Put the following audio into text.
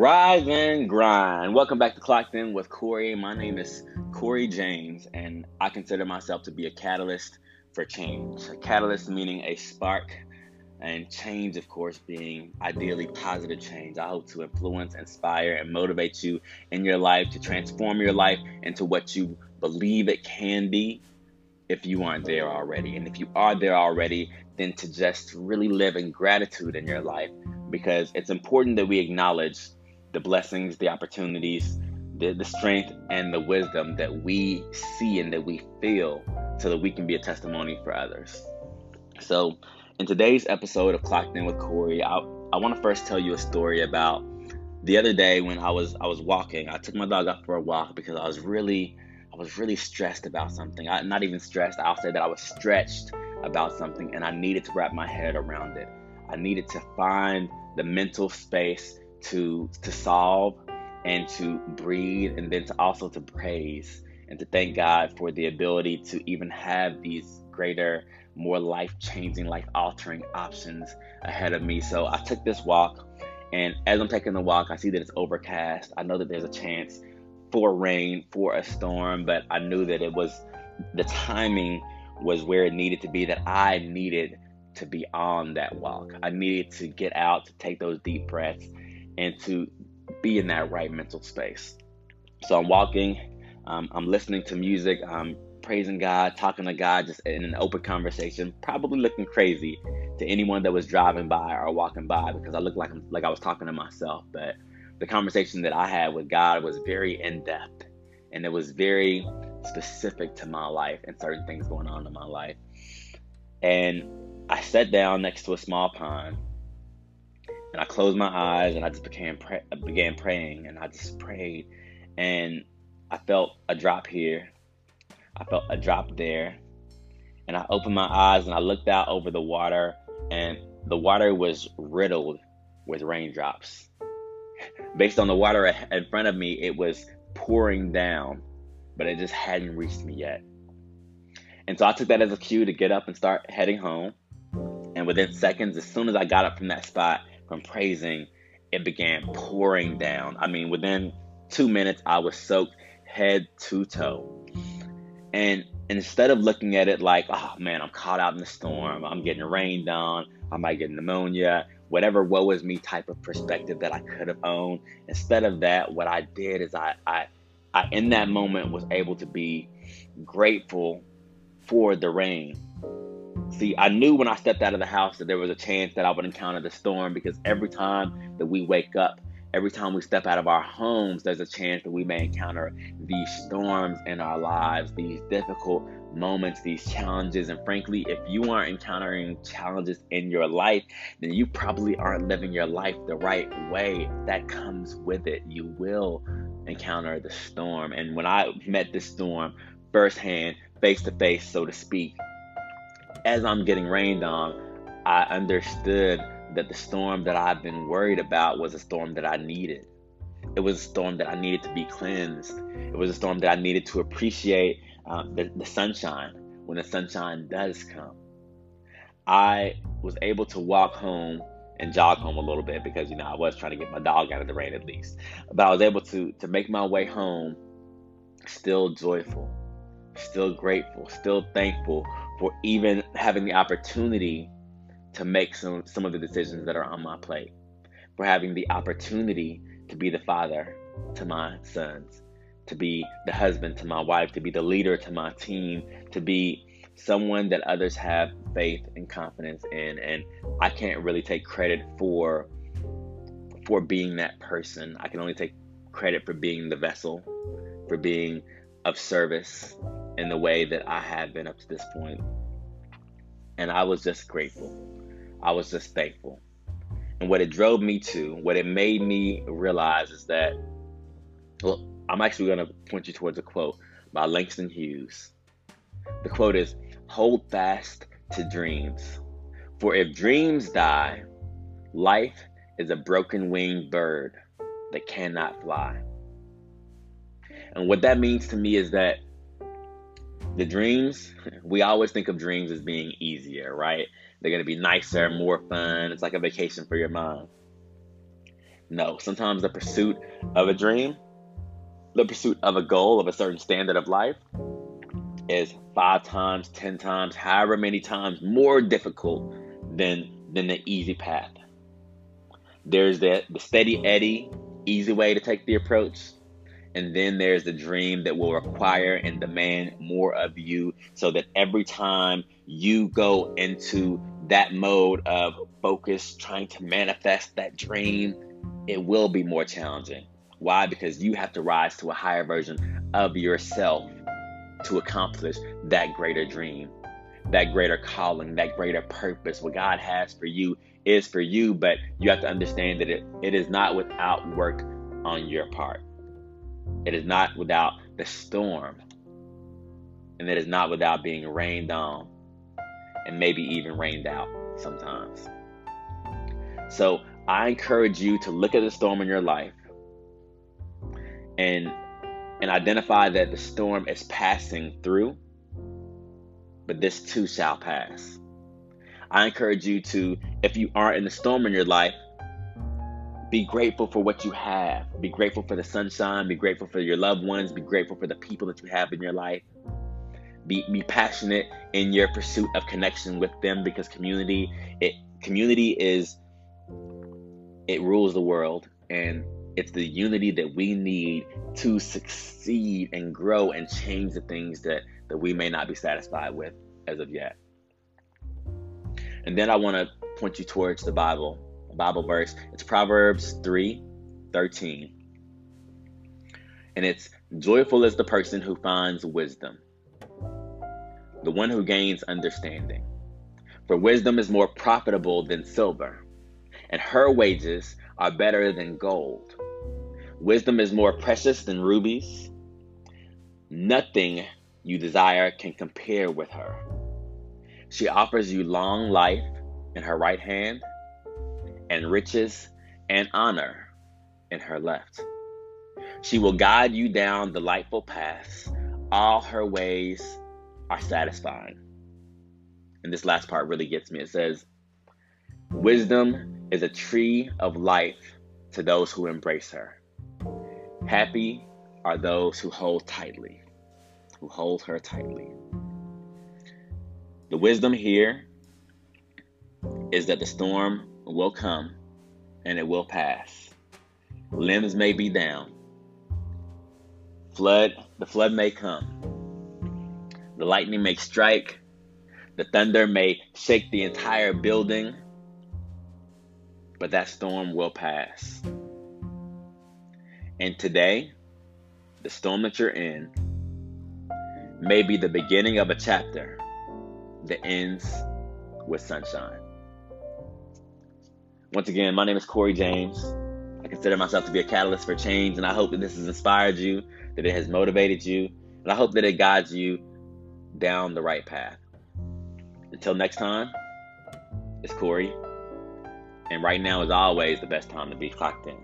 Rise and grind. Welcome back to Clocked In with Corey. My name is Corey James, and I consider myself to be a catalyst for change. A catalyst meaning a spark, and change, of course, being ideally positive change. I hope to influence, inspire, and motivate you in your life to transform your life into what you believe it can be if you aren't there already. And if you are there already, then to just really live in gratitude in your life because it's important that we acknowledge the blessings, the opportunities, the, the strength, and the wisdom that we see and that we feel so that we can be a testimony for others. So, in today's episode of Clocked In with Corey, I, I want to first tell you a story about the other day when I was I was walking. I took my dog out for a walk because I was really I was really stressed about something. I, not even stressed. I'll say that I was stretched about something, and I needed to wrap my head around it. I needed to find the mental space to to solve and to breathe and then to also to praise and to thank God for the ability to even have these greater, more life changing, life altering options ahead of me. So I took this walk, and as I'm taking the walk, I see that it's overcast. I know that there's a chance for rain, for a storm, but I knew that it was the timing was where it needed to be, that I needed to be on that walk. I needed to get out, to take those deep breaths, and to be in that right mental space. So I'm walking, um, I'm listening to music, I'm praising God, talking to God, just in an open conversation, probably looking crazy to anyone that was driving by or walking by because I looked like like I was talking to myself. But the conversation that I had with God was very in depth, and it was very specific to my life and certain things going on in my life. And I sat down next to a small pond and I closed my eyes and I just began pray- began praying and I just prayed and I felt a drop here. I felt a drop there. And I opened my eyes and I looked out over the water and the water was riddled with raindrops. Based on the water in front of me, it was pouring down, but it just hadn't reached me yet. And so I took that as a cue to get up and start heading home. And within seconds, as soon as I got up from that spot, from praising, it began pouring down. I mean, within two minutes, I was soaked head to toe. And instead of looking at it like, oh man, I'm caught out in the storm, I'm getting rained on, I might get pneumonia, whatever woe is me type of perspective that I could have owned, instead of that, what I did is I, I, I in that moment was able to be grateful for the rain See, I knew when I stepped out of the house that there was a chance that I would encounter the storm because every time that we wake up, every time we step out of our homes, there's a chance that we may encounter these storms in our lives, these difficult moments, these challenges. And frankly, if you aren't encountering challenges in your life, then you probably aren't living your life the right way. That comes with it. You will encounter the storm. And when I met this storm firsthand, face to face, so to speak, as I'm getting rained on, I understood that the storm that I've been worried about was a storm that I needed. It was a storm that I needed to be cleansed. It was a storm that I needed to appreciate um, the, the sunshine when the sunshine does come. I was able to walk home and jog home a little bit because you know I was trying to get my dog out of the rain at least. But I was able to to make my way home still joyful, still grateful, still thankful for even having the opportunity to make some, some of the decisions that are on my plate, for having the opportunity to be the father to my sons, to be the husband to my wife, to be the leader to my team, to be someone that others have faith and confidence in. And I can't really take credit for for being that person. I can only take credit for being the vessel, for being of service, in the way that I had been up to this point. And I was just grateful. I was just thankful. And what it drove me to, what it made me realize is that, well, I'm actually going to point you towards a quote by Langston Hughes. The quote is Hold fast to dreams. For if dreams die, life is a broken winged bird that cannot fly. And what that means to me is that the dreams, we always think of dreams as being easier, right? They're going to be nicer, more fun. It's like a vacation for your mind. No, sometimes the pursuit of a dream, the pursuit of a goal, of a certain standard of life, is five times, ten times, however many times more difficult than than the easy path. There's the, the steady eddy, easy way to take the approach. And then there's the dream that will require and demand more of you so that every time you go into that mode of focus, trying to manifest that dream, it will be more challenging. Why? Because you have to rise to a higher version of yourself to accomplish that greater dream, that greater calling, that greater purpose. What God has for you is for you, but you have to understand that it, it is not without work on your part. It is not without the storm. And it is not without being rained on and maybe even rained out sometimes. So I encourage you to look at the storm in your life and and identify that the storm is passing through, but this too shall pass. I encourage you to, if you aren't in the storm in your life, be grateful for what you have. Be grateful for the sunshine. Be grateful for your loved ones. Be grateful for the people that you have in your life. Be, be passionate in your pursuit of connection with them because community it community is it rules the world and it's the unity that we need to succeed and grow and change the things that that we may not be satisfied with as of yet. And then I want to point you towards the Bible, Bible verse. It's Proverbs 3 13. And it's joyful is the person who finds wisdom, the one who gains understanding. For wisdom is more profitable than silver, and her wages are better than gold. Wisdom is more precious than rubies. Nothing you desire can compare with her. She offers you long life in her right hand and riches and honor in her left. She will guide you down delightful paths. All her ways are satisfying. And this last part really gets me. It says, Wisdom is a tree of life to those who embrace her. Happy are those who hold tightly, who hold her tightly. The wisdom here is that the storm will come and it will pass. Limbs may be down. Flood, the flood may come. The lightning may strike. The thunder may shake the entire building. But that storm will pass. And today, the storm that you're in may be the beginning of a chapter that ends with sunshine. Once again, my name is Corey James. I consider myself to be a catalyst for change, and I hope that this has inspired you, that it has motivated you, and I hope that it guides you down the right path. Until next time, it's Corey, and right now is always the best time to be clocked in.